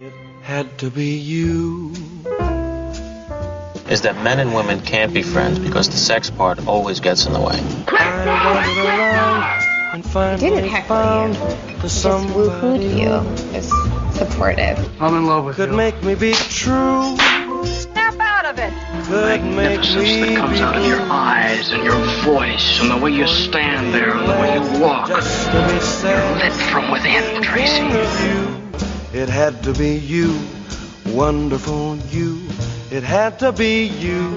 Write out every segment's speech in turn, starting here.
It had to be you. is that men and women can't be friends because the sex part always gets in the way. I wandered around and finally didn't heckle found you. the Just woohooed somebody you. Just supportive. I'm in love with could you. make me be true. Snap out of it. Could make magnificence me that comes out of your eyes and your voice and the way you stand there and the way you walk. just to be sad. Lit from within, Tracy. Of you. It had to be you, wonderful you. It had to be you.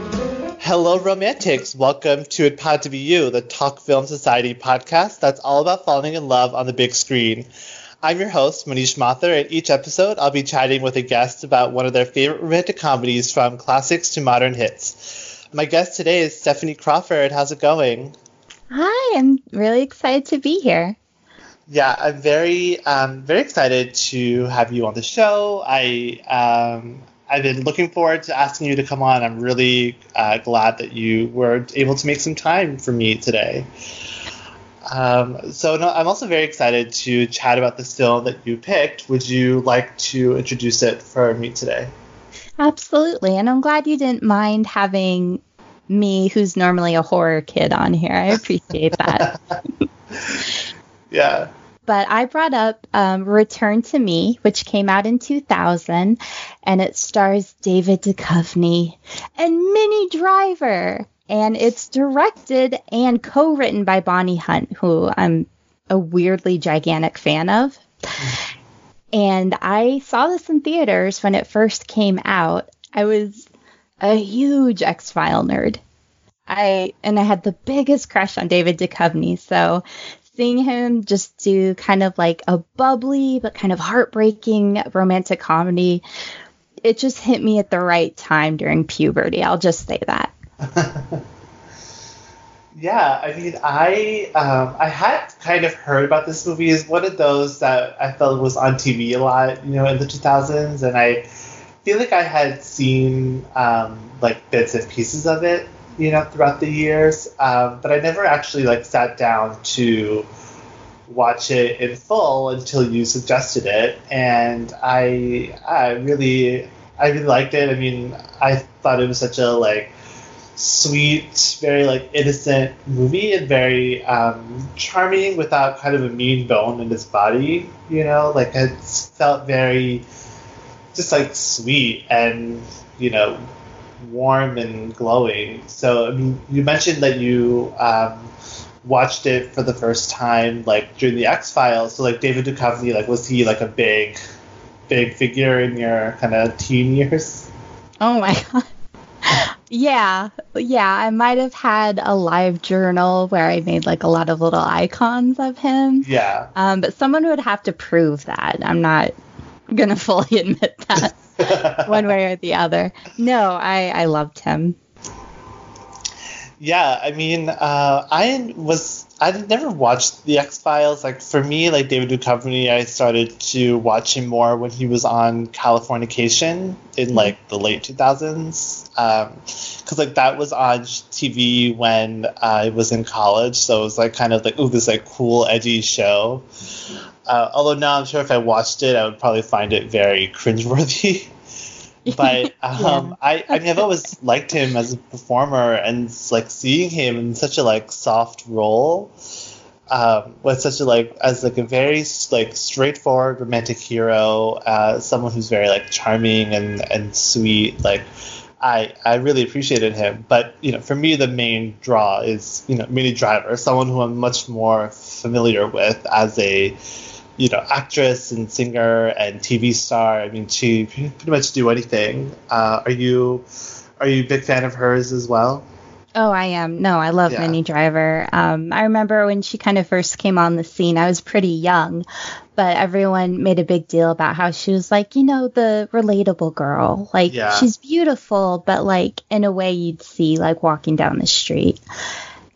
Hello, romantics. Welcome to It Pod to Be You, the Talk Film Society podcast that's all about falling in love on the big screen. I'm your host, Manish Mathur, and each episode I'll be chatting with a guest about one of their favorite romantic comedies from classics to modern hits. My guest today is Stephanie Crawford. How's it going? Hi, I'm really excited to be here. Yeah, I'm very, um, very excited to have you on the show. I, um, I've been looking forward to asking you to come on. I'm really uh, glad that you were able to make some time for me today. Um, so no, I'm also very excited to chat about this film that you picked. Would you like to introduce it for me today? Absolutely. And I'm glad you didn't mind having me, who's normally a horror kid, on here. I appreciate that. Yeah. But I brought up um, Return to Me, which came out in 2000, and it stars David Duchovny and Minnie Driver. And it's directed and co written by Bonnie Hunt, who I'm a weirdly gigantic fan of. And I saw this in theaters when it first came out. I was a huge X File nerd. I and I had the biggest crush on David Duchovny, so seeing him just do kind of like a bubbly but kind of heartbreaking romantic comedy, it just hit me at the right time during puberty. I'll just say that. Yeah, I mean, I um, I had kind of heard about this movie as one of those that I felt was on TV a lot, you know, in the 2000s, and I feel like I had seen um, like bits and pieces of it, you know, throughout the years, um, but I never actually like sat down to watch it in full until you suggested it, and I I really I really liked it. I mean, I thought it was such a like sweet, very like innocent movie and very um, charming without kind of a mean bone in his body. You know, like it felt very just like sweet and you know warm and glowing. So I mean, you mentioned that you um, watched it for the first time like during the X Files. So like David Duchovny, like was he like a big, big figure in your kind of teen years? Oh my god. Yeah, yeah, I might have had a live journal where I made like a lot of little icons of him. Yeah. Um, but someone would have to prove that. I'm not gonna fully admit that one way or the other. No, I I loved him. Yeah, I mean, uh, I was I never watched the X Files. Like for me, like David Duchovny, I started to watch him more when he was on Californication in like the late two thousands, because like that was on TV when I was in college. So it was like kind of like ooh, this like cool edgy show. Uh, although now I'm sure if I watched it, I would probably find it very cringeworthy. but um, I, I mean, I've always liked him as a performer, and like seeing him in such a like soft role, um, with such a like as like a very like straightforward romantic hero, uh, someone who's very like charming and and sweet, like. I, I really appreciated him, but you know, for me, the main draw is you know Minnie Driver, someone who I'm much more familiar with as a you know, actress and singer and TV star. I mean, she pretty much do anything. Uh, are you are you a big fan of hers as well? Oh, I am. No, I love Yeah. Minnie Driver. Um, I remember when she kind of first came on the scene, I was pretty young, but everyone made a big deal about how she was like, you know, the relatable girl. Like, Yeah. she's beautiful, but like in a way you'd see like walking down the street.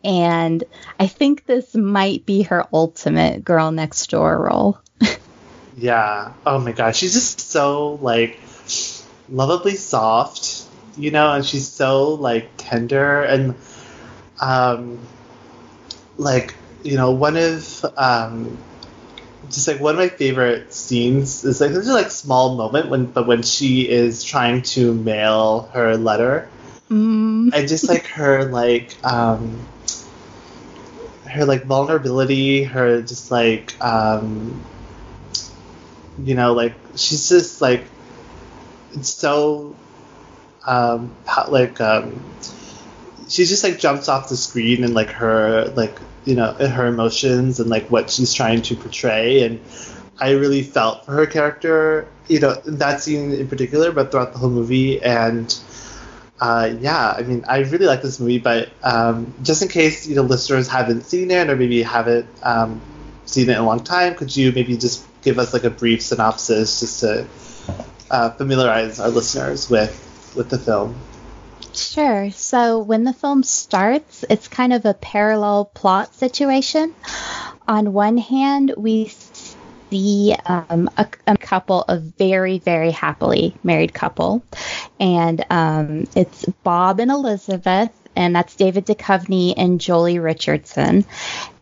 And I think this might be her ultimate girl next door role. Yeah. Oh my god, she's just so like lovably soft, you know, and she's so like tender and um like you know one of um just like one of my favorite scenes is like there's a like small moment when but when she is trying to mail her letter. Mm, and just like her like um her like vulnerability her just like um you know like she's just like so um like um she just like jumps off the screen and like her like you know her emotions and like what she's trying to portray. And i really felt for her character you know that scene in particular but throughout the whole movie. And uh, yeah, I mean, I really like this movie, but um, just in case you know listeners haven't seen it or maybe haven't um, seen it in a long time, could you maybe just give us like a brief synopsis just to uh, familiarize our listeners with with the film? Sure. So when the film starts, it's kind of a parallel plot situation. On one hand, we see um, a, a couple, a very, very happily married couple, and um, it's Bob and Elizabeth, and that's David Duchovny and Joely Richardson,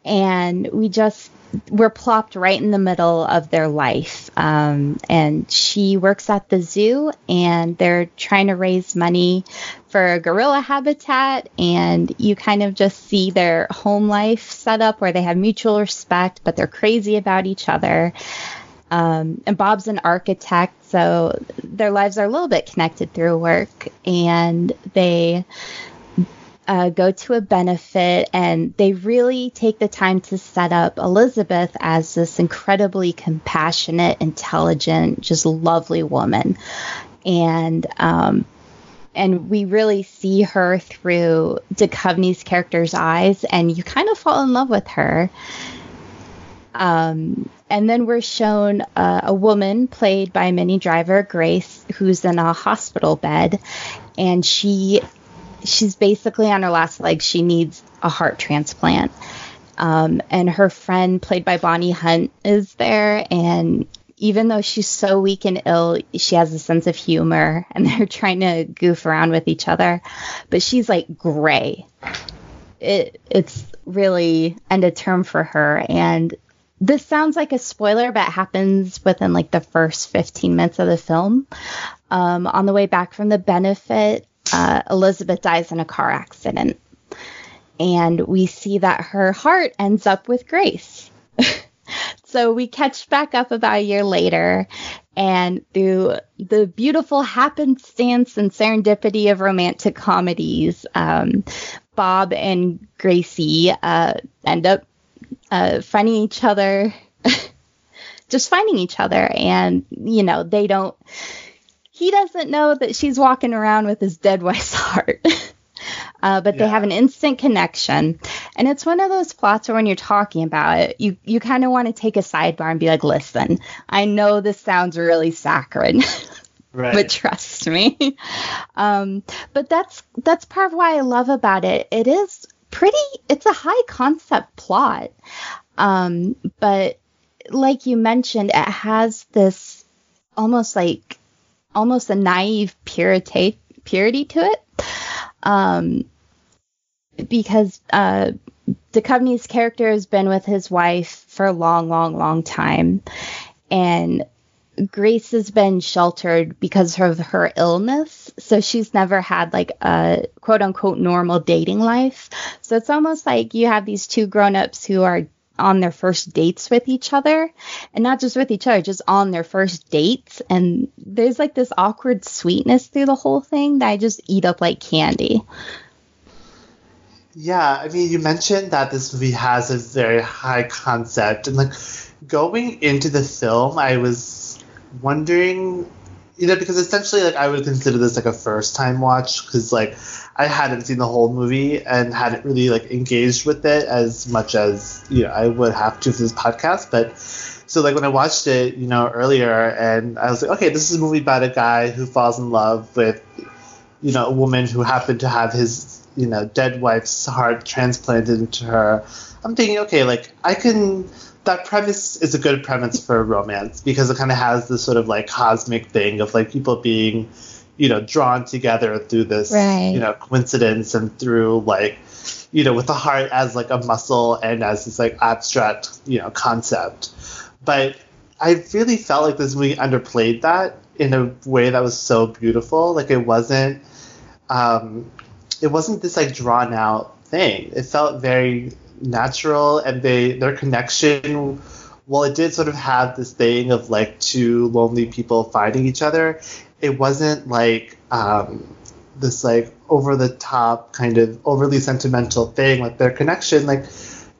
and we just we're plopped right in the middle of their life. Um, and she works at the zoo, and they're trying to raise money for a gorilla habitat. And you kind of just see their home life set up where they have mutual respect, but they're crazy about each other. Um, and Bob's an architect, so their lives are a little bit connected through work. And they uh, go to a benefit, and they really take the time to set up Elizabeth as this incredibly compassionate, intelligent, just lovely woman. And um, and we really see her through Duchovny's character's eyes, and you kind of fall in love with her. Um, and then we're shown uh, a woman played by Minnie Driver, Grace, who's in a hospital bed, and she she's basically on her last leg. She needs a heart transplant. Um, and her friend, played by Bonnie Hunt, is there. And even though she's so weak and ill, she has a sense of humor, and they're trying to goof around with each other. But she's like gray. It it's really and a term for her. And this sounds like a spoiler, but happens within like the first 15 minutes of the film. Um, on the way back from the benefit, uh, Elizabeth dies in a car accident. And we see that her heart ends up with Grace. so we catch back up about a year later, and through the beautiful happenstance and serendipity of romantic comedies, um, Bob and Gracie uh, end up uh, finding each other, just finding each other. And, you know, they don't he doesn't know that she's walking around with his dead wife's heart. Uh, but yeah. they have an instant connection. And it's one of those plots where when you're talking about it, you, you kind of want to take a sidebar and be like, listen, I know this sounds really saccharine. Right. but trust me. Um, but that's that's part of why I love about it. It is pretty. It's a high concept plot, um, but like you mentioned, it has this almost like almost a naive purity purity to it. Um, because uh, Duchovny's character has been with his wife for a long, long, long time, and Grace has been sheltered because of her illness, so she's never had like a quote unquote normal dating life. So it's almost like you have these two grown ups who are on their first dates with each other. And not just with each other just on their first dates. And there's like this awkward sweetness through the whole thing that i just eat up like candy. Yeah i mean you mentioned that this movie has a very high concept. And like going into the film i was wondering you know because essentially like i would consider this like a first time watch because like I hadn't seen the whole movie and hadn't really like engaged with it as much as you know I would have to for this podcast. But so like when I watched it, you know, earlier, and I was like, okay, this is a movie about a guy who falls in love with you know a woman who happened to have his you know dead wife's heart transplanted into her. I'm thinking, okay, like I can. That premise is a good premise for a romance because it kind of has this sort of like cosmic thing of like people being you know drawn together through this right. you know coincidence and through like you know with the heart as like a muscle and as this like abstract you know concept but I really felt like this movie underplayed that in a way that was so beautiful. Like it wasn't, um, it wasn't this like drawn out thing. It felt very natural, and they their connection. Well, it did sort of have this thing of like two lonely people finding each other. It wasn't like um, this like over the top kind of overly sentimental thing. Like their connection, like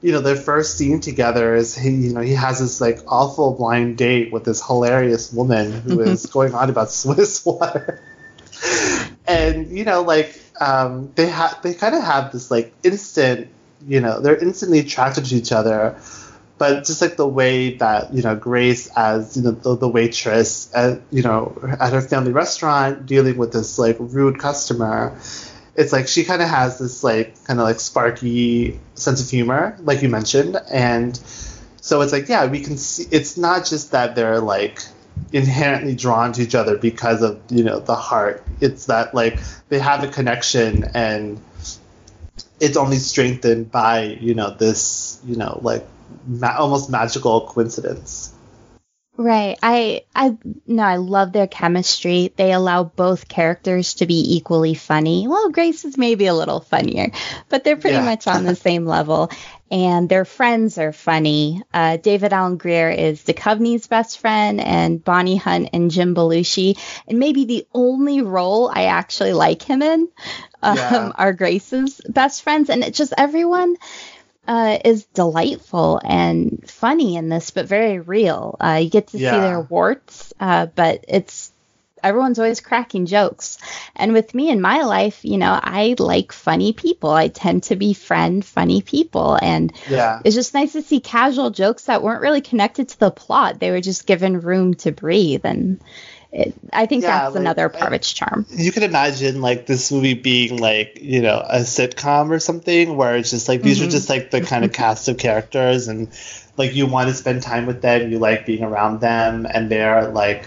you know, their first scene together is he, you know, he has this like awful blind date with this hilarious woman who is going on about Swiss water. and you know, like um, they have, they kind of have this like instant, you know, they're instantly attracted to each other. But just like the way that you know Grace, as you know the, the waitress, at, you know, at her family restaurant, dealing with this like rude customer, it's like she kind of has this like kind of like sparky sense of humor, like you mentioned, and so it's like yeah, we can see. It's not just that they're like inherently drawn to each other because of you know the heart. It's that like they have a connection and it's only strengthened by you know this you know like ma- almost magical coincidence. Right. I I no, I love their chemistry. They allow both characters to be equally funny. Well, Grace is maybe a little funnier, but they're pretty Yeah. much on the same level. And their friends are funny. Uh, David Alan Grier is Duchovny's best friend, and Bonnie Hunt and Jim Belushi. And maybe the only role I actually like him in um, Yeah. are Grace's best friends. And it's just everyone uh, is delightful and funny in this, but very real. Uh, you get to see their warts, uh, but it's everyone's always cracking jokes. And with me in my life, you know, I like funny people. I tend to befriend funny people, and Yeah. it's just nice to see casual jokes that weren't really connected to the plot. They were just given room to breathe, and it, I think Yeah, that's like, another part of its charm. you can imagine like this movie being like you know a sitcom or something where it's just like these are just like the kind of cast of characters and like you want to spend time with them you like being around them and they're like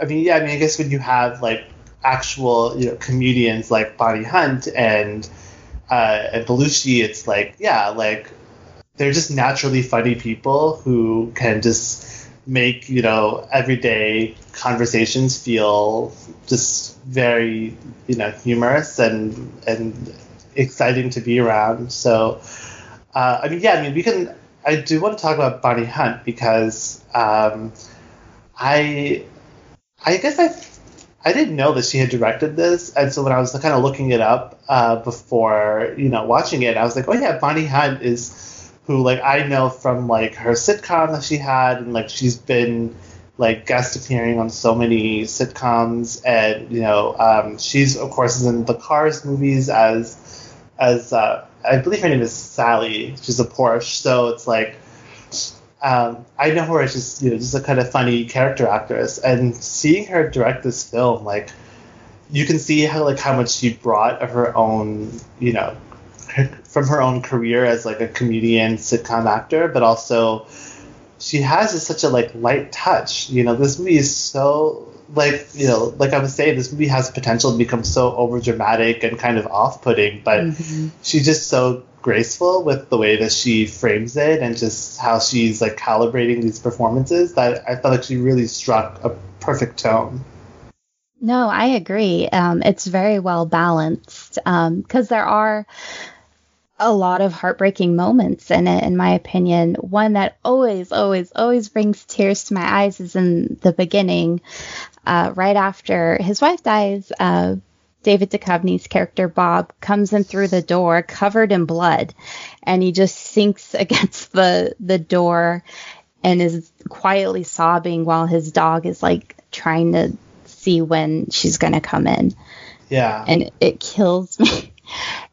i mean yeah i mean i guess when you have like actual you know comedians like bonnie hunt and uh and belushi it's like yeah like they're just naturally funny people who can just make you know everyday conversations feel just very you know humorous and and exciting to be around. So uh, I mean, yeah, I mean, we can. I do want to talk about Bonnie Hunt because um, I I guess I I didn't know that she had directed this, and so when I was kind of looking it up uh, before you know watching it, I was like, oh yeah, Bonnie Hunt is who like I know from like her sitcom that she had, and like she's been like guest appearing on so many sitcoms, and you know um, she's of course is in the Cars movies as as uh, I believe her name is Sally. She's a Porsche, so it's like um, I know her as just you know just a kind of funny character actress, and seeing her direct this film, like you can see how like how much she brought of her own you know from her own career as like a comedian sitcom actor, but also she has just such a like light touch. You know, this movie is so like you know like I was saying, this movie has potential to become so over dramatic and kind of off putting, but she's just so graceful with the way that she frames it and just how she's like calibrating these performances that I felt like she really struck a perfect tone. No, I agree. Um, it's very well balanced because there are a lot of heartbreaking moments in it, in my opinion. One that always, always, always brings tears to my eyes is in the beginning, uh, right after his wife dies. Uh, David Duchovny's character Bob comes in through the door covered in blood, and he just sinks against the the door and is quietly sobbing while his dog is like trying to see when she's going to come in Yeah. and it kills me.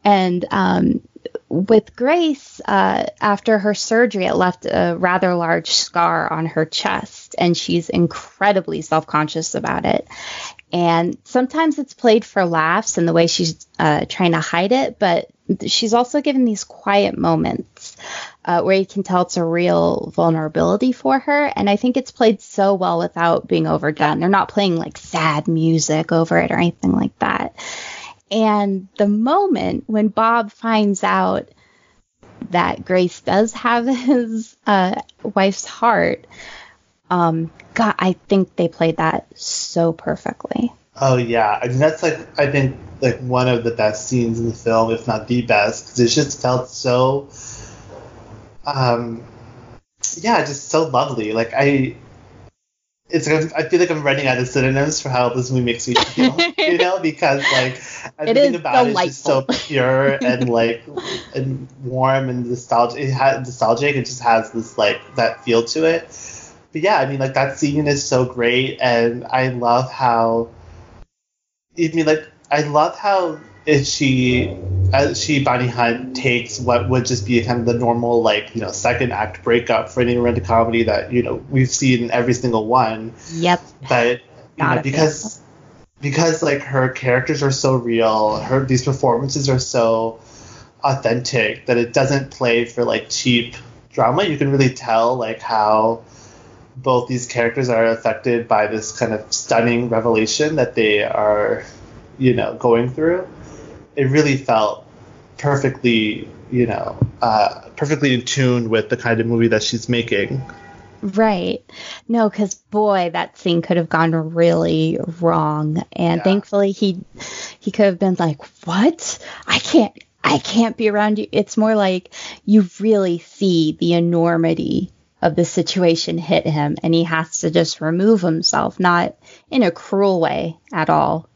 And um, with Grace, uh, after her surgery, it left a rather large scar on her chest, and she's incredibly self conscious about it. And sometimes it's played for laughs and the way she's uh, trying to hide it, but she's also given these quiet moments uh, where you can tell it's a real vulnerability for her. And I think it's played so well without being overdone. They're not playing like sad music over it or anything like that. And the moment when Bob finds out that Grace does have his uh, wife's heart. Um, God, I think they played that so perfectly. Oh yeah, I mean that's like I think like one of the best scenes in the film, if not the best, because it just felt so, um, yeah, just so lovely. Like I, it's I feel like I'm running out of synonyms for how this movie makes me feel, you know, because like everything about it is just so pure and like and warm and nostalgic. It has nostalgic. It just has this like that feel to it. But yeah, I mean, like that scene is so great, and I love how. I mean, like I love how if she, as she Bonnie Hunt takes what would just be kind of the normal like you know second act breakup for any romantic comedy that you know we've seen in every single one, Yep. but you know because because like her characters are so real, her these performances are so authentic that it doesn't play for like cheap drama. You can really tell like how both these characters are affected by this kind of stunning revelation that they are, you know, going through. It really felt perfectly, you know, uh, perfectly in tune with the kind of movie that she's making. Right. No, because boy, that scene could have gone really wrong, and Yeah. thankfully he he could have been like, "What? I can't." I can't be around you. It's more like you really see the enormity of the situation hit him, and he has to just remove himself, not in a cruel way at all.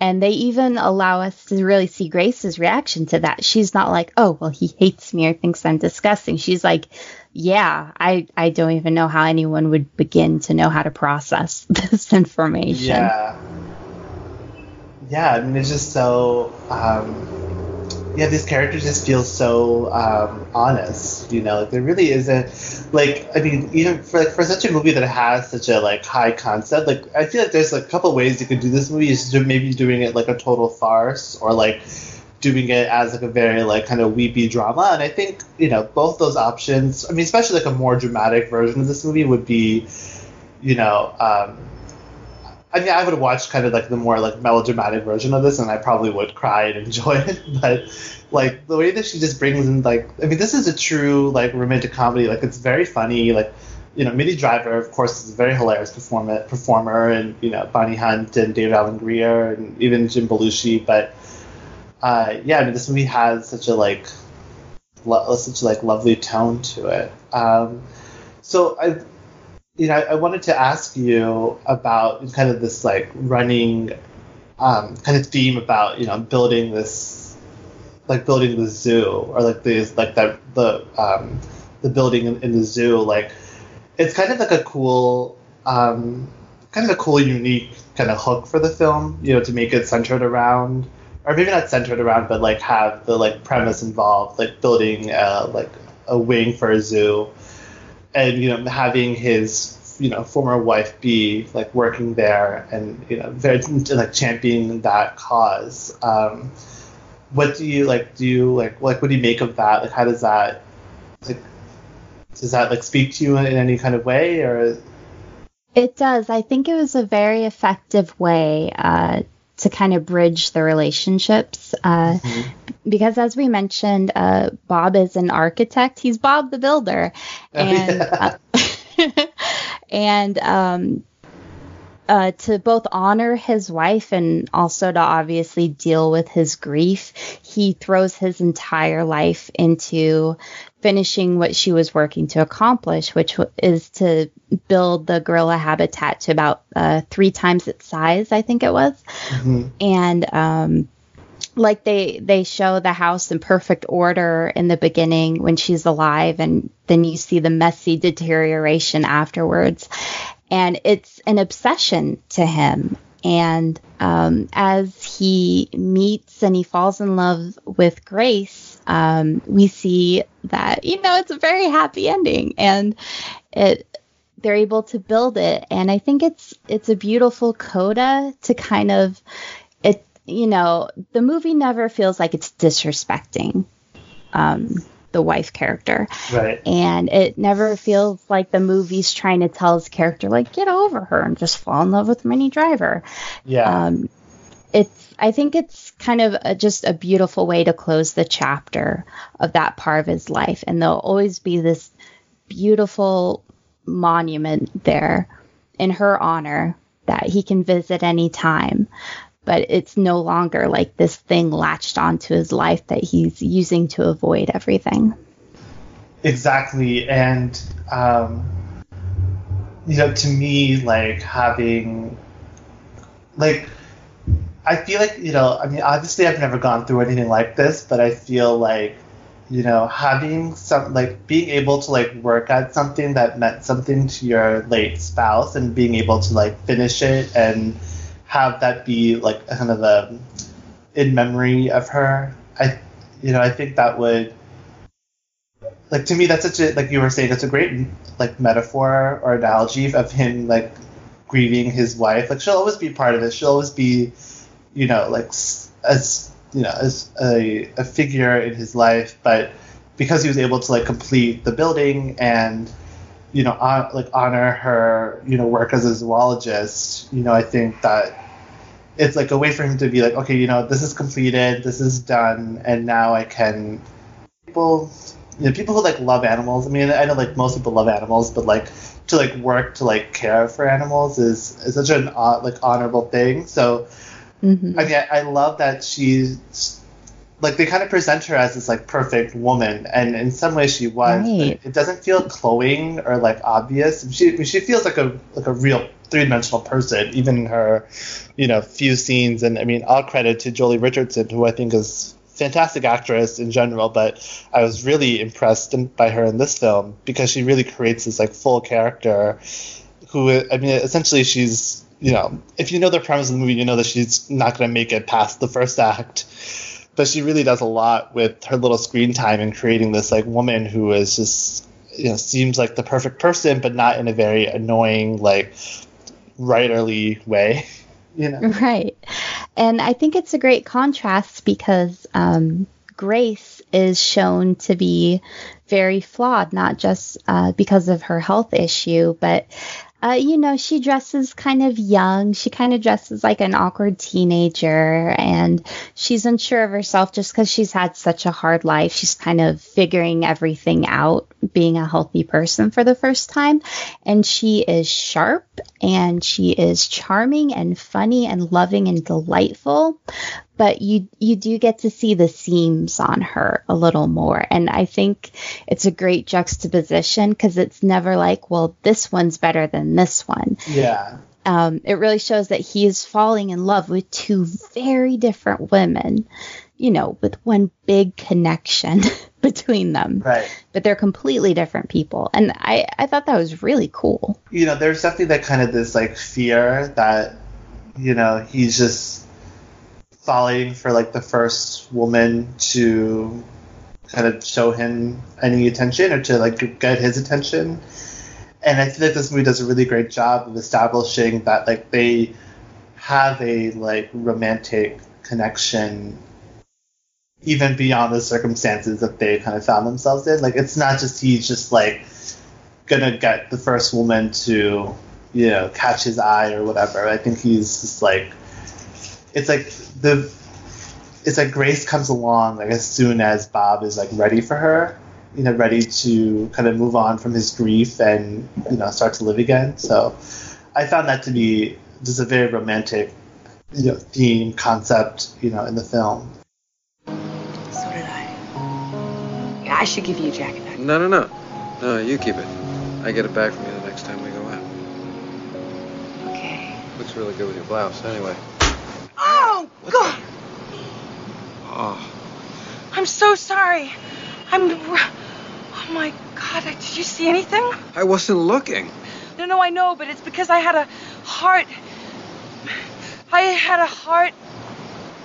And they even allow us to really see Grace's reaction to that. She's not like, oh, well, he hates me or thinks I'm disgusting. She's like, yeah, I, I don't even know how anyone would begin to know how to process this information. Yeah. Yeah, I mean, it's just so. Um, yeah, these characters just feel so um, honest. You know, like there really isn't. Like, I mean, even for like for such a movie that has such a like high concept, like I feel like there's a couple ways you could do this movie. Is maybe doing it like a total farce, or like doing it as like a very like kind of weepy drama. And I think you know both those options. I mean, especially like a more dramatic version of this movie would be, you know. Um, I mean, I would watch kind of like the more like melodramatic version of this, and I probably would cry and enjoy it. But like the way that she just brings in like, I mean, this is a true like romantic comedy. Like it's very funny. Like you know, Minnie Driver, of course, is a very hilarious performer, performer, and you know, Bonnie Hunt and David Alan Grier, and even Jim Belushi. But uh, yeah, I mean, this movie has such a like lo- such a like lovely tone to it. Um, so I you know, I wanted to ask you about kind of this like running um, kind of theme about you know building this like building the zoo or like these like that the um, the building in, in the zoo like it's kind of like a cool um, kind of a cool unique kind of hook for the film you know to make it centered around or maybe not centered around but like have the like premise involved like building uh, like a wing for a zoo and you know having his you know former wife be like working there and you know very like championing that cause um what do you like do you like like what do you make of that like how does that like does that like speak to you in any kind of way or It does. I think it was a very effective way uh, to kind of bridge the relationships. Uh, Because, as we mentioned, uh, Bob is an architect. He's Bob the Builder. And, uh, and um, uh, to both honor his wife and also to obviously deal with his grief, he throws his entire life into finishing what she was working to accomplish, which is to build the gorilla habitat to about uh, three times its size, I think it was. And um, like they they show the house in perfect order in the beginning when she's alive, and then you see the messy deterioration afterwards. And it's an obsession to him. And um, as he meets and he falls in love with Grace, um, we see that you know it's a very happy ending, and it they're able to build it. And I think it's it's a beautiful coda to kind of it. You know, the movie never feels like it's disrespecting um, the wife character right and it never feels like the movie's trying to tell his character like get over her and just fall in love with Minnie Driver. yeah Um, it's I think it's kind of a, just a beautiful way to close the chapter of that part of his life. And there'll always be this beautiful monument there in her honor that he can visit anytime. But it's no longer like this thing latched onto his life that he's using to avoid everything. Exactly. And, um, you know, to me, like having, like, I feel like, you know, I mean, obviously I've never gone through anything like this, but I feel like, you know, having some, like, being able to, like, work at something that meant something to your late spouse and being able to, like, finish it and have that be, like, kind of a, in memory of her, I, you know, I think that would, like, to me, that's such a, like you were saying, that's a great, like, metaphor or analogy of him, like, grieving his wife. Like, she'll always be part of it. She'll always be, you know, like as you know, as a, a figure in his life, but because he was able to like complete the building and you know, on, like honor her, you know, work as a zoologist, you know, I think that it's like a way for him to be like, okay, you know, this is completed, this is done, and now I can people, you know, people who like love animals. I mean, I know like most people love animals, but like to like work to like care for animals is is such an uh, like honorable thing. So Mm-hmm. I mean, I, I love that she's like they kind of present her as this like perfect woman, and in some ways she was. Right. But it doesn't feel cloying or like obvious. She she feels like a like a real three dimensional person, even in her, you know, few scenes. And I mean, all credit to Joely Richardson, who I think is fantastic actress in general, but I was really impressed by her in this film because she really creates this like full character. Who I mean, essentially she's you know, if you know the premise of the movie, you know that she's not going to make it past the first act. But she really does a lot with her little screen time in creating this like woman who is just you know seems like the perfect person, but not in a very annoying like writerly way. You know, Right. And I think it's a great contrast because um, Grace is shown to be very flawed, not just uh, because of her health issue, but uh, you know, she dresses kind of young. She kind of dresses like an awkward teenager, and she's unsure of herself just because she's had such a hard life. She's kind of figuring everything out, being a healthy person for the first time. And she is sharp, and she is charming and funny and loving and delightful. But you you do get to see the seams on her a little more, and I think it's a great juxtaposition because it's never like, well, this one's better than this one. yeah, Um, it really shows that he is falling in love with two very different women, you know, with one big connection between them. right. But they're completely different people. And I, I thought that was really cool. you know, there's definitely that kind of this like fear that, you know, he's just falling for like the first woman to kind of show him any attention or to like get his attention. And I like this movie does a really great job of establishing that like they have a like romantic connection even beyond the circumstances that they kind of found themselves in. Like it's not just he's just like gonna get the first woman to, you know, catch his eye or whatever. I think he's just like it's like the it's like Grace comes along like as soon as Bob is like ready for her, you know, ready to kind of move on from his grief and you know start to live again. So I found that to be just a very romantic, you know, theme concept, you know, in the film. So did I. I should give you a jacket back. No, no, no. No, you keep it. I get it back from you the next time we go out. Okay. Looks really good with your blouse, anyway. Oh, God! Oh, I'm so sorry. I'm. Oh my God! Did you see anything? I wasn't looking. No, no, I know, but it's because I had a heart. I had a heart.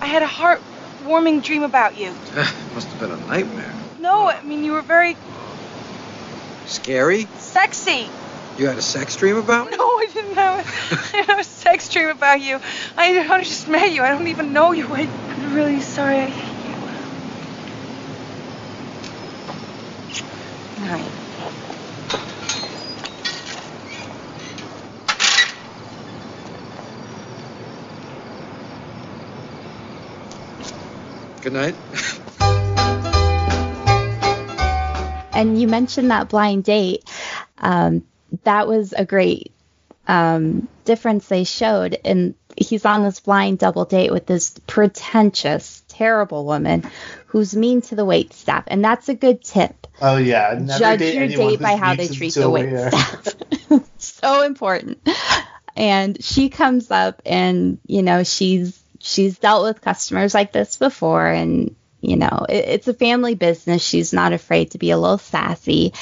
I had a heart-warming dream about you. Must have been a nightmare. No, I mean you were very Scary? sexy. You had a sex dream about me? No, I didn't have. I didn't have a sex dream about you. I, I just met you. I don't even know you. I, I'm really sorry. I hate you. All right. Good night. And you mentioned that blind date. Um, that was a great um, difference they showed. And he's on this blind double date with this pretentious, terrible woman who's mean to the wait staff. And that's a good tip. Oh yeah, never Judge date your date by how they treat the wait staff. so important. And she comes up and, you know, she's she's dealt with customers like this before and you know, it, it's a family business. She's not afraid to be a little sassy.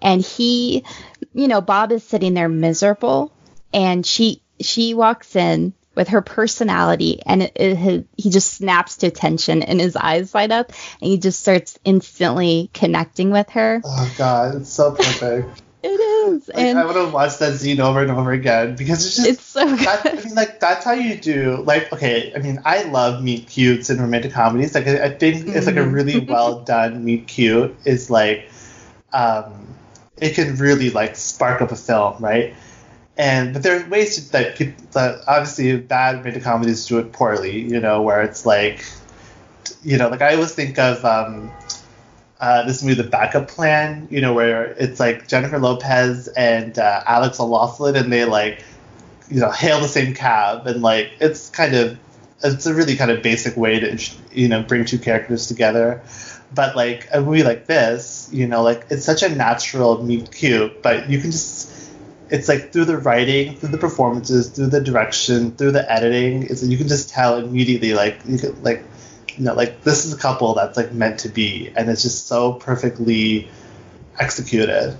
And he, you know, Bob is sitting there miserable and she she walks in with her personality and it, it, he just snaps to attention and his eyes light up and he just starts instantly connecting with her. Oh god, it's so perfect. Like, and I want to watch that scene over and over again because it's just it's so good. that, I mean, like that's how you do. Like, okay, I mean, I love meet cutes and romantic comedies. Like, I, I think it's like a Mhm. really well done meet cute is like, um, it can really like spark up a film, right? And but there are ways to, that people that obviously bad romantic comedies do it poorly. You know, where it's like, you know, like I always think of. Um, uh, this movie, The Backup Plan, you know, where it's like Jennifer Lopez and uh, Alex O'Loughlin, and they like, you know, hail the same cab, and like it's kind of, it's a really kind of basic way to, you know, bring two characters together. But like a movie like this, you know, like it's such a natural meet cute, but you can just, it's like through the writing, through the performances, through the direction, through the editing, it's you can just tell immediately, like you could like you know, like this is a couple that's like meant to be, and it's just so perfectly executed.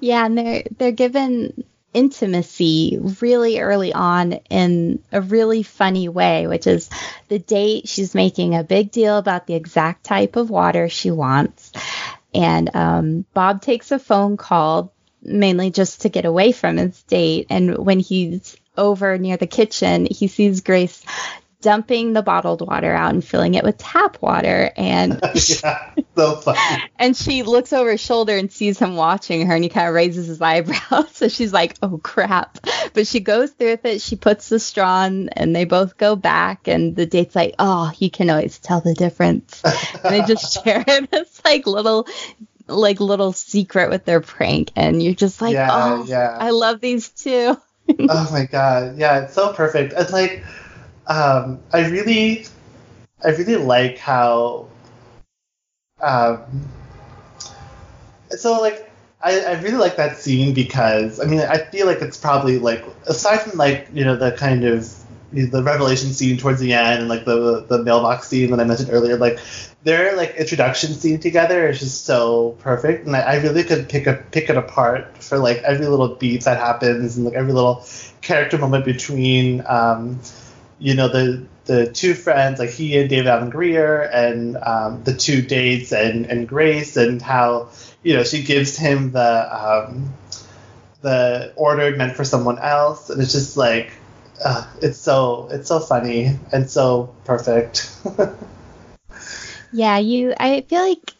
Yeah, and they're they're given intimacy really early on in a really funny way, which is the date she's making a big deal about the exact type of water she wants. And um, Bob takes a phone call mainly just to get away from his date. And when he's over near the kitchen, he sees Grace dumping the bottled water out and filling it with tap water. And yeah, so funny. and she looks over his shoulder and sees him watching her and he kind of raises his eyebrows. So she's like, oh crap. But she goes through with it. She puts the straw on and they both go back. And the date's like, oh, you can always tell the difference. and they just share this like little, like little secret with their prank. And you're just like, Yeah, oh, yeah. I love these two. oh my god, yeah, it's so perfect. And like, um, I really, I really like how, um, so like, I, I really like that scene because I mean I feel like it's probably like aside from like you know the kind of you know, the revelation scene towards the end and like the the mailbox scene that I mentioned earlier like their like introduction scene together is just so perfect. And I, I really could pick a pick it apart for like every little beat that happens and like every little character moment between um, you know the the two friends like he and David Alan Grier and um, the two dates and and Grace and how you know she gives him the um, the order meant for someone else and it's just like uh, it's so it's so funny and so perfect. Yeah, you. I feel like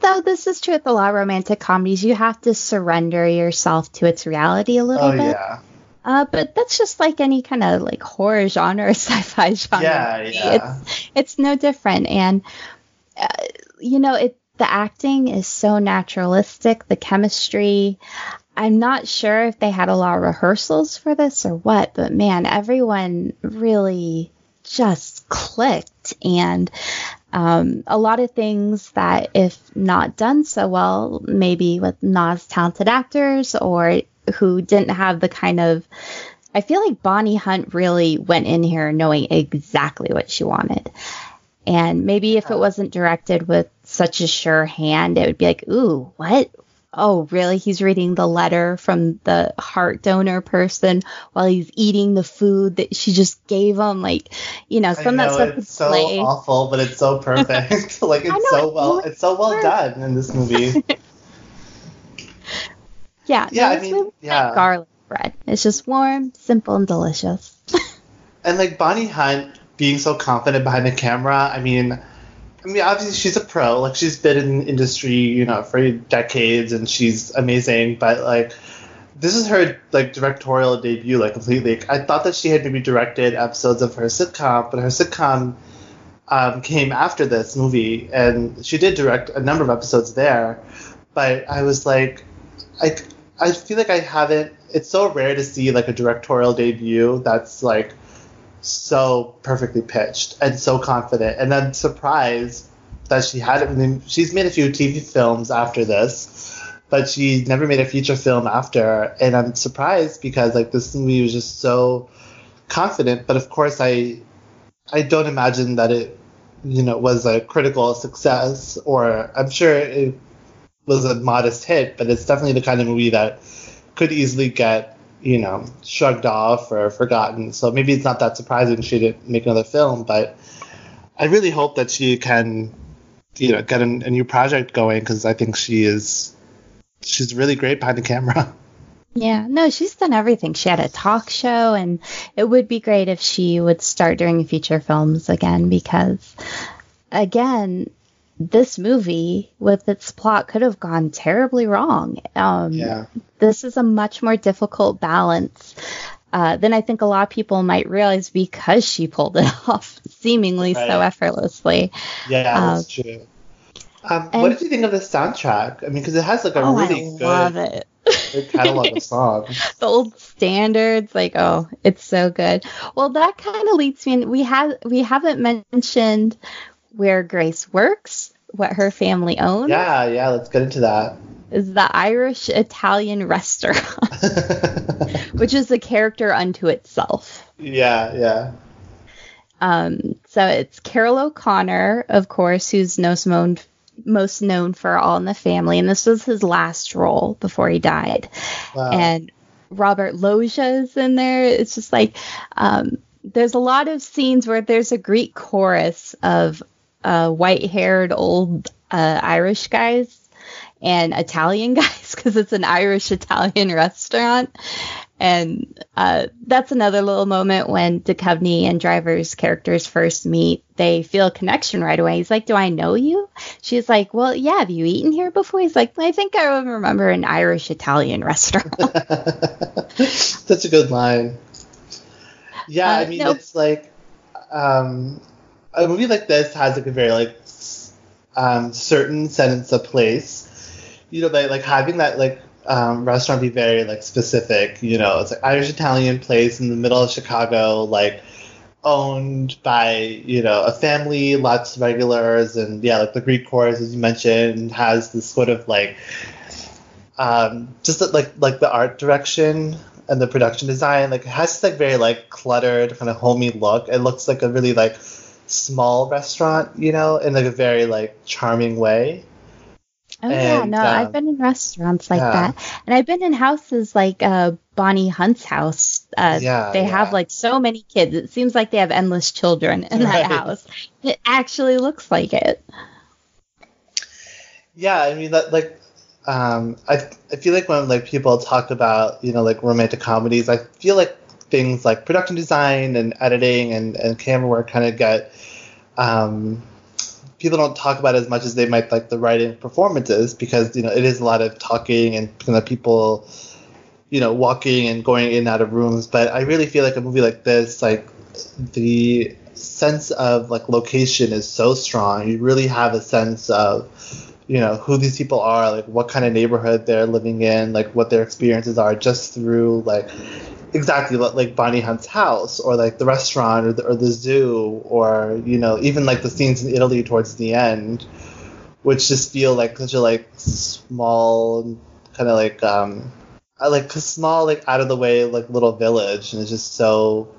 though this is true with a lot of romantic comedies, you have to surrender yourself to its reality a little bit. oh bit. yeah, Uh, but that's just like any kind of like horror genre or sci-fi genre. yeah, yeah. It's it's no different, and uh, you know it. The acting is so naturalistic. The chemistry. I'm not sure if they had a lot of rehearsals for this or what, but man, everyone really just clicked and um, a lot of things that if not done so well maybe with not as talented actors or who didn't have the kind of i feel like bonnie hunt really went in here knowing exactly what she wanted. And maybe if it wasn't directed with such a sure hand it would be like ooh what? Oh really? He's reading the letter from the heart donor person while he's eating the food that she just gave him like you know some of that stuff it's is so awful, but it's so perfect. like it's so well, it's so well done in this movie. yeah Yeah, I mean, yeah. like garlic bread it's just warm simple and delicious and like Bonnie Hunt being so confident behind the camera, I mean, I mean, obviously she's a pro. Like she's been in the industry, you know, for decades, and she's amazing. But like, this is her like directorial debut, like completely. I thought that she had maybe directed episodes of her sitcom, but her sitcom um, came after this movie, and she did direct a number of episodes there. But I was like, I I feel like I haven't. It's so rare to see like a directorial debut that's like so perfectly pitched and so confident, and I'm surprised that she had. I mean, she's made a few TV films after this, but she never made a feature film after, and I'm surprised because like this movie was just so confident. But of course, I I don't imagine that it you know was a critical success, or I'm sure it was a modest hit, but it's definitely the kind of movie that could easily get you know shrugged off or forgotten. So maybe it's not that surprising she didn't make another film, but I really hope that she can you know get a, a new project going because I think she is she's really great behind the camera. Yeah, no, she's done everything. She had a talk show, and it would be great if she would start doing feature films again because, again, this movie with its plot could have gone terribly wrong. Um, Yeah. This is a much more difficult balance uh, than I think a lot of people might realize because she pulled it off seemingly so effortlessly. Yeah, that's Um, true. Um, what did you think of the soundtrack? I mean, because it has like a oh, really I good, love it. good catalog of songs. the old standards like oh it's so good well that kind of leads me in we have we haven't mentioned where grace works what her family owns Yeah, yeah. Let's get into that. is the irish italian restaurant which is a character unto itself yeah, yeah. um, so it's Carroll O'Connor of course who's most known most known for all in the family and this was his last role before he died Wow. and Robert Loggia is in there. It's just like um, there's a lot of scenes where there's a Greek chorus of uh, white-haired old uh, Irish guys and Italian guys because it's an Irish Italian restaurant. And uh, that's another little moment when Duchovny and Driver's characters first meet. They feel a connection right away. He's like, "Do I know you?" She's like, "Well, yeah. Have you eaten here before?" He's like, "I think I remember an Irish Italian restaurant." that's a good line. Yeah, I Uh, mean, no. it's like um, a movie like this has like a very like um, certain sense of place. You know, like like having that like um, restaurant be very like specific. You know, it's like Irish Italian place in the middle of Chicago, like owned by you know a family, lots of regulars, and yeah, like the Greek chorus as you mentioned has this sort of like um, just like like the art direction and the production design like it has this like very like cluttered kind of homey look it looks like a really like small restaurant you know in like a very like charming way Oh yeah, no, um, I've been in restaurants like yeah. that, and I've been in houses like uh, Bonnie Hunt's house. Uh, Yeah, they have like so many kids. It seems like they have endless children in that Right. house. It actually looks like it. yeah i mean that like um i i feel like when like people talk about you know like romantic comedies i feel like things like production design and editing and and camera work kind of get um people don't talk about as much as they might like the writing performances because you know it is a lot of talking and kind of people you know walking and going in and out of rooms. But i really feel like a movie like this like the sense of like location is so strong. You really have a sense of you know who these people are like what kind of neighborhood they're living in like what their experiences are just through like exactly like, like Bonnie Hunt's house or like the restaurant or the, or the zoo or you know even like the scenes in Italy towards the end which just feel like such a like small kind of like um uh, like a small like out of the way like little village and it's just so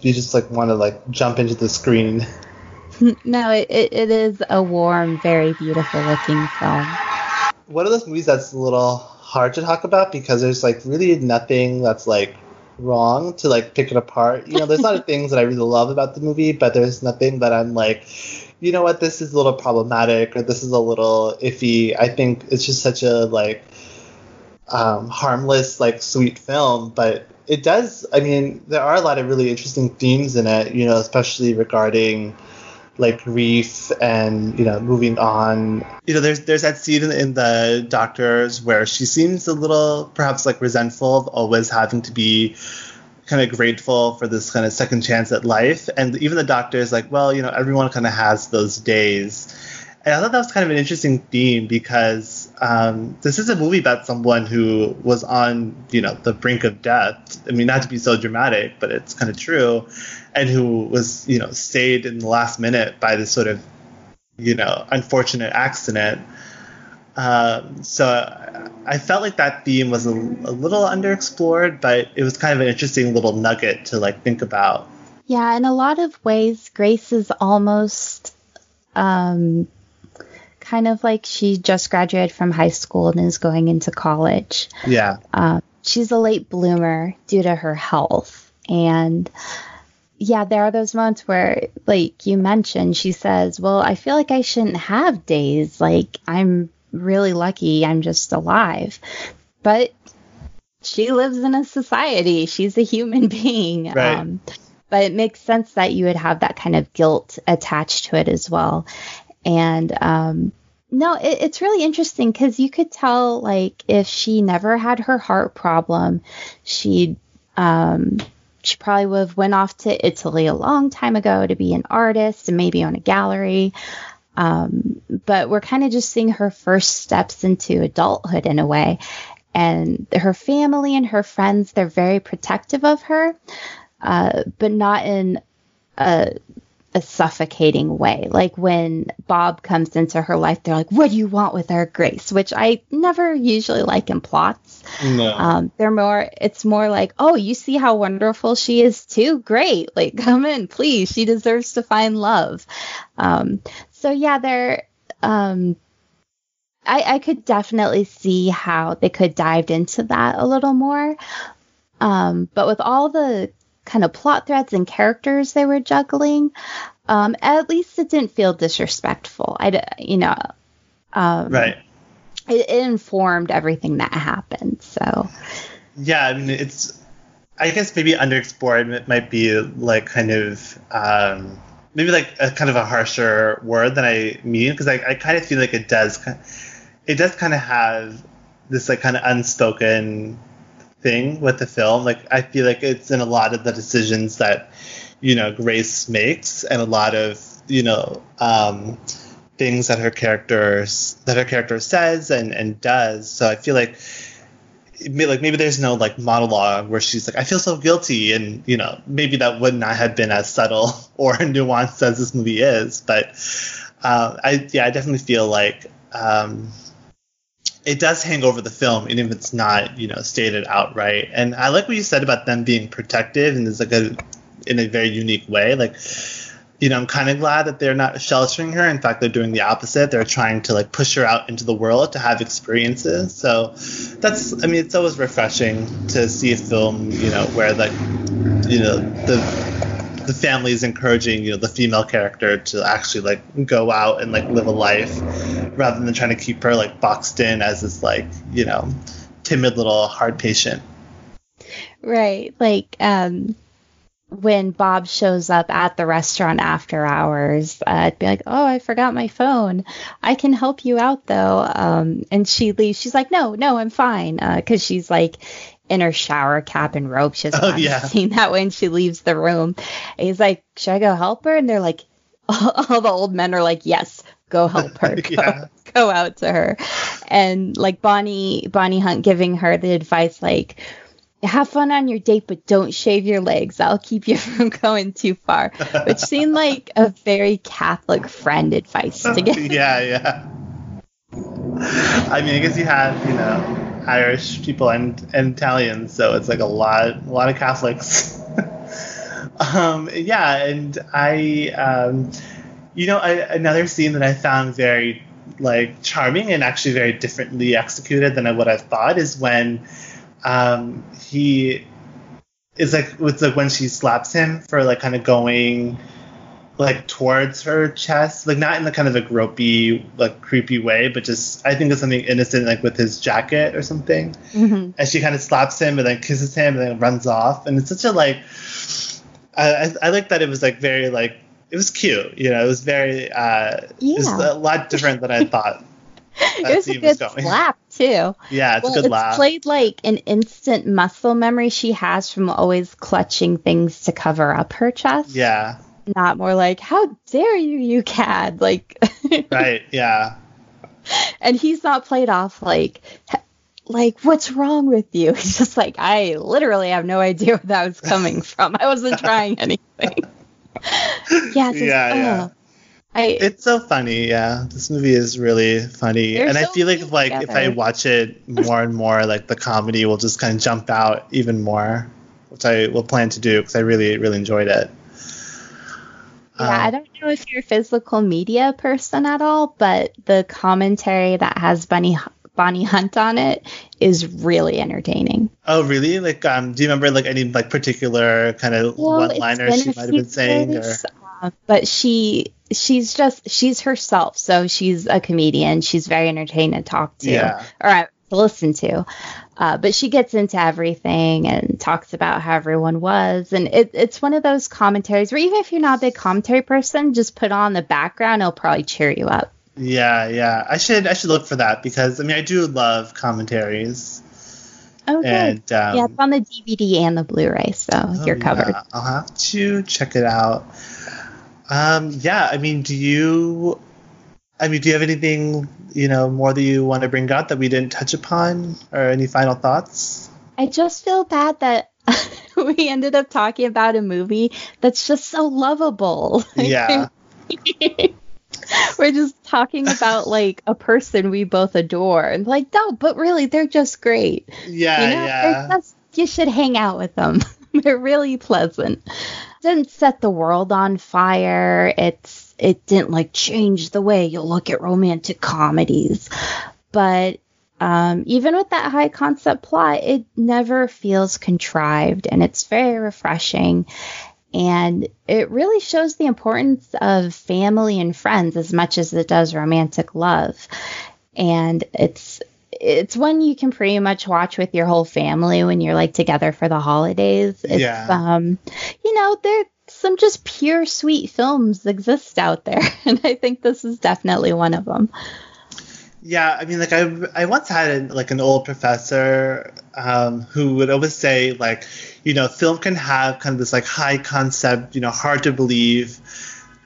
you just like want to like jump into the screen no, it, it is a warm, very beautiful looking film. one of those movies that's a little hard to talk about because there's like really nothing that's like wrong to like pick it apart. You know, there's a lot of things that I really love about the movie, but there's nothing that I'm like, you know what, this is a little problematic or this is a little iffy. I think it's just such a like um, harmless, like sweet film, but it does. I mean, there are a lot of really interesting themes in it. You know, especially regarding like grief and you know moving on you know there's there's that scene in, in the doctors where she seems a little perhaps like resentful of always having to be kind of grateful for this kind of second chance at life. And even the doctor is like, well, you know, everyone kind of has those days. And I thought that was kind of an interesting theme because um, this is a movie about someone who was on, you know, the brink of death. I mean, not to be so dramatic, but it's kind of true, and who was, you know, saved in the last minute by this sort of, you know, unfortunate accident. Um, so I felt like that theme was a, a little underexplored, but it was kind of an interesting little nugget to like think about. Yeah, in a lot of ways, Grace is almost um, kind of like she just graduated from high school and is going into college. Yeah. Uh, she's a late bloomer due to her health. And yeah, there are those moments where, like you mentioned, she says, Well, I feel like I shouldn't have days. Like, I'm really lucky I'm just alive. But she lives in a society, she's a human being. Right. Um, but it makes sense that you would have that kind of guilt attached to it as well. And um, no, it, it's really interesting because you could tell, like, if she never had her heart problem, she'd um, she probably would have went off to Italy a long time ago to be an artist and maybe own a gallery. Um, but we're kind of just seeing her first steps into adulthood in a way. And her family and her friends, they're very protective of her, uh, but not in a a suffocating way. Like when Bob comes into her life, they're like, "What do you want with our Grace?" Which I never usually like in plots. No. Um, they're more. It's more like, "Oh, you see how wonderful she is too? Great! Like, come in, please. She deserves to find love." Um, so yeah, they're. Um, I, I could definitely see how they could dived into that a little more. Um, but with all the kind of plot threads and characters they were juggling, um, at least it didn't feel disrespectful. I, you know, um, Right. it, it informed everything that happened. So, Yeah, I mean, it's. I guess maybe underexplored it might be like kind of um, maybe like a kind of a harsher word than I mean because I, I kind of feel like it does it does kind of have this like kind of unspoken thing with the film. Like I feel like it's in a lot of the decisions that you know Grace makes and a lot of you know um, things that her characters that her character says and and does. So I feel like like maybe there's no like monologue where she's like I feel so guilty and you know maybe that would not have been as subtle or nuanced as this movie is but uh, I yeah I definitely feel like um, it does hang over the film even if it's not you know stated outright and I like what you said about them being protective and there's like a in a very unique way like you know, I'm kind of glad that they're not sheltering her. In fact, they're doing the opposite. They're trying to like push her out into the world to have experiences. So that's, I mean, it's always refreshing to see a film, you know, where like, you know, the the family is encouraging, you know, the female character to actually like go out and like live a life, rather than trying to keep her like boxed in as this like, you know, timid little hard patient. right, like um, when Bob shows up at the restaurant after hours, uh, I'd be like, "Oh, I forgot my phone. I can help you out though." Um, and she leaves. She's like, "No, no, I'm fine," because she's like in her shower cap and robe. She doesn't Oh, want to be yeah. seen that when she leaves the room. And he's like, "Should I go help her?" And they're like, all the old men are like, "Yes." Go help her. Go, Yeah. go out to her, and like Bonnie, Bonnie Hunt giving her the advice like, have fun on your date, but don't shave your legs. I'll keep you from going too far. Which seemed like a very Catholic friend advice to get. yeah, yeah. I mean, I guess you have, you know, Irish people and, and Italians, so it's like a lot, a lot of Catholics. um, yeah, and I, um, you know, I, another scene that I found very like charming and actually very differently executed than I would have thought is when um, he is like it's like when she slaps him for like kind of going like towards her chest, like not in the kind of a gropey, like creepy way, but just I think it's something innocent, like with his jacket or something. Mhm. And she kind of slaps him and then kisses him and then runs off, and it's such a like. I, I, I like that it was like very like it was cute, you know. It was very uh, it was Yeah. a lot different than I thought. It was a scene was good slap too. Yeah, it's well, a good it's laugh. played like an instant muscle memory she has from always clutching things to cover up her chest. yeah, Not more like, how dare you, you cad. Like, right. Yeah, and he's not played off like, like, what's wrong with you? He's just like, I literally have no idea where that was coming from. I wasn't trying anything. yeah, just, Yeah, yeah. oh. I, it's so funny. Yeah, this movie is really funny, and I feel like like if I watch it more and more, like the comedy will just kind of jump out even more, which I will plan to do because I really really enjoyed it. Yeah, Um, I don't know if you're a physical media person at all, but the commentary that has Bunny Bonnie Hunt on it is really entertaining. Oh, really? Like, um, do you remember like any like particular kind of Well, one-liners she might have been saying? Or uh, but she she's just she's herself, so she's a comedian. She's very entertaining to talk to Yeah. or uh, to listen to. Uh, but she gets into everything and talks about how everyone was, and it, it's one of those commentaries where even if you're not a big commentary person, just put on the background, it'll probably cheer you up. yeah, yeah. I should I should look for that because I mean I do love commentaries Oh, good. and um, yeah, it's on the DVD and the Blu-ray, so Oh, you're covered. Yeah, I'll have to check it out. Um, yeah, I mean, do you? I mean, do you have anything you know more that you want to bring up that we didn't touch upon, or any final thoughts? I just feel bad that we ended up talking about a movie that's just so lovable. Yeah, We're just talking about like a person we both adore, and like, no, but really, they're just great. yeah, you know, yeah. Just, you should hang out with them. they're really pleasant. Didn't set the world on fire. It's it didn't like change the way you look at romantic comedies, but um, even with that high concept plot, it never feels contrived, and it's very refreshing. And it really shows the importance of family and friends as much as it does romantic love. And it's it's one you can pretty much watch with your whole family when you're like together for the holidays. It's Yeah. um you know, there some just pure sweet films exist out there and I think this is definitely one of them. Yeah, I mean, like I, I once had like an old professor um, who would always say, like, you know, film can have kind of this like high concept, you know, hard to believe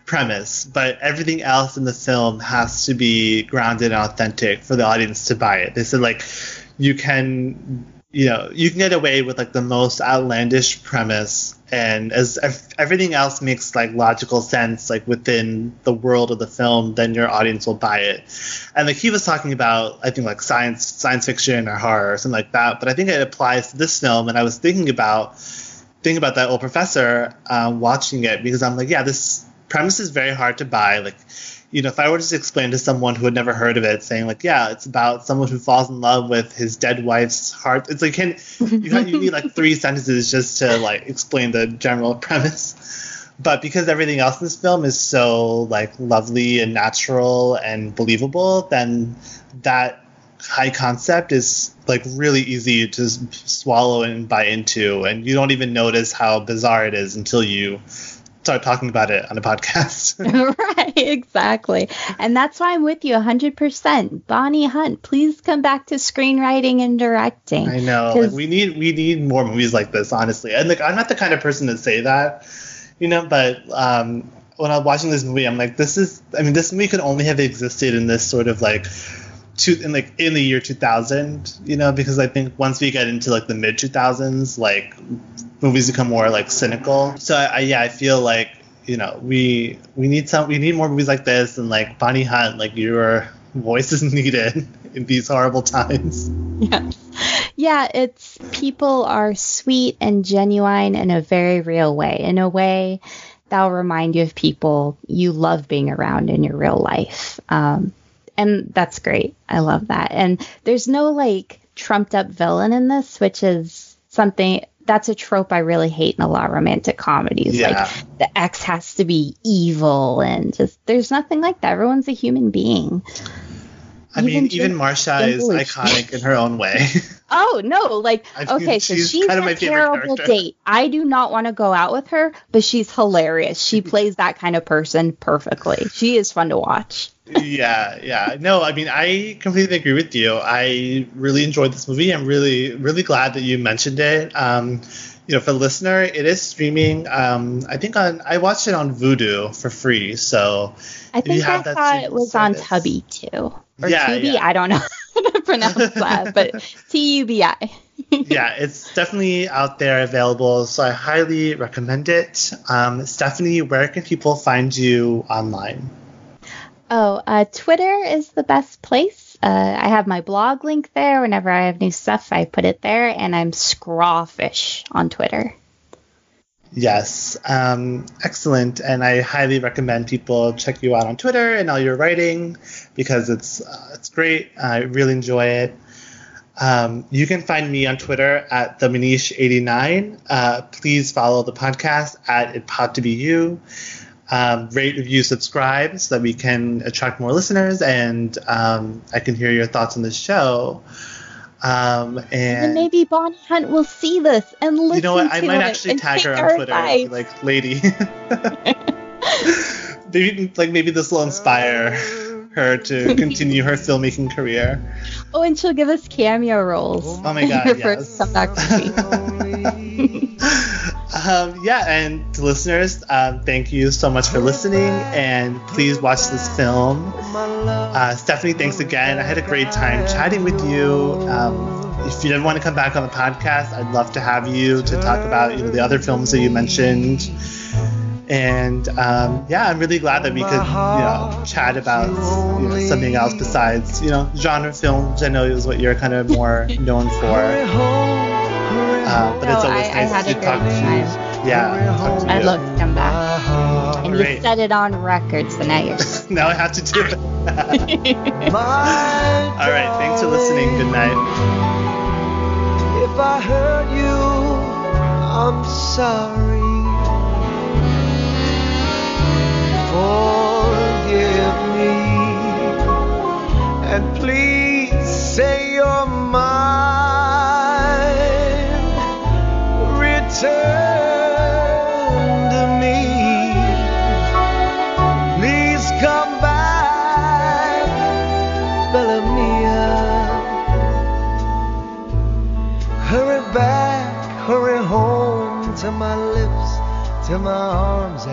premise, but everything else in the film has to be grounded and authentic for the audience to buy it. They said like, you can, you know, you can get away with like the most outlandish premise, and as ev- everything else makes like logical sense, like within the world of the film, then your audience will buy it. And like he was talking about i think like science science fiction or horror or something like that but i think it applies to this film and i was thinking about thinking about that old professor um, watching it because i'm like yeah this premise is very hard to buy like you know if i were to just explain to someone who had never heard of it saying like yeah it's about someone who falls in love with his dead wife's heart it's like can you, have, you need like three sentences just to like explain the general premise. But because everything else in this film is so like lovely and natural and believable then that high concept is like really easy to swallow and buy into. And you don't even notice how bizarre it is until you start talking about it on a podcast right, exactly. And that's why I'm with you 100%. Bonnie Hunt, please come back to screenwriting and directing. I know. Like we need we need more movies like this, honestly. And like I'm not the kind of person to say that, you know. But um, when I'm watching this movie, I'm like, this is. I mean, this movie could only have existed in this sort of like, two in like in the year 2000, you know, because I think once we get into like the mid 2000s, like movies become more like cynical. So I, I yeah, I feel like you know we we need some we need more movies like this and like Bonnie Hunt, like your voice is needed in these horrible times. Yeah. Yeah, it's people are sweet and genuine in a very real way, in a way that'll remind you of people you love being around in your real life. Um, and that's great. I love that. And there's no like trumped up villain in this, which is something that's a trope I really hate in a lot of romantic comedies. Yeah. Like the ex has to be evil and just there's nothing like that. Everyone's a human being. I mean, Even even Marsha is iconic in her own way. Oh no, like I mean, okay, so she's she's kind of my a terrible character. date. I do not want to go out with her, but she's hilarious. She plays that kind of person perfectly. She is fun to watch. Yeah, yeah. No, I mean, I completely agree with you. I really enjoyed this movie. I'm really, really glad that you mentioned it. Um, you know, for the listener, it is streaming. Um, I think on I watched it on Vudu for free. So I think I thought it was on service. Tubby too. Or Yeah, Tubi, yeah. I don't know how to pronounce that, but T U B I. yeah, it's definitely out there available. So I highly recommend it. Um, Stephanie, where can people find you online? Oh, uh, Twitter is the best place. Uh, I have my blog link there. Whenever I have new stuff, I put it there, and I'm Scrawfish on Twitter. Yes, um, excellent. And I highly recommend people check you out on Twitter and all your writing because it's uh, it's great. I really enjoy it. Um, you can find me on Twitter at the Manish89. Uh, please follow the podcast at It Pod to Be You. Um, rate, review, subscribe so that we can attract more listeners and um, I can hear your thoughts on the show. Um, and And maybe Bonnie Hunt will see this and listen you know what? I might actually tag her on Twitter. and be advice. Like, lady. maybe, like, maybe this will inspire her to continue her filmmaking career. Oh, and she'll give us cameo roles. Oh my God, Her yes. first comeback movie. Um, yeah, and to listeners, um, thank you so much for listening, and please watch this film. Uh, Stephanie, thanks again. I had a great time chatting with you. Um, if you ever want to come back on the podcast, I'd love to have you to talk about you know the other films that you mentioned. And um, yeah, I'm really glad that we could, you know, chat about you know, something else besides, you know, genre films. I know is what you're kind of more known for. Uh, but it's always I- I nice had a to talk to you. Yeah, talk to I'd you. love to come back. And Great. you set it on record, so now you're. now I have to do it. All right, thanks for listening. Good night. If I hurt you, I'm sorry. Forgive me. And please say you're mine. Return to me. Please come back. Hurry back, hurry home to my lips, to my arms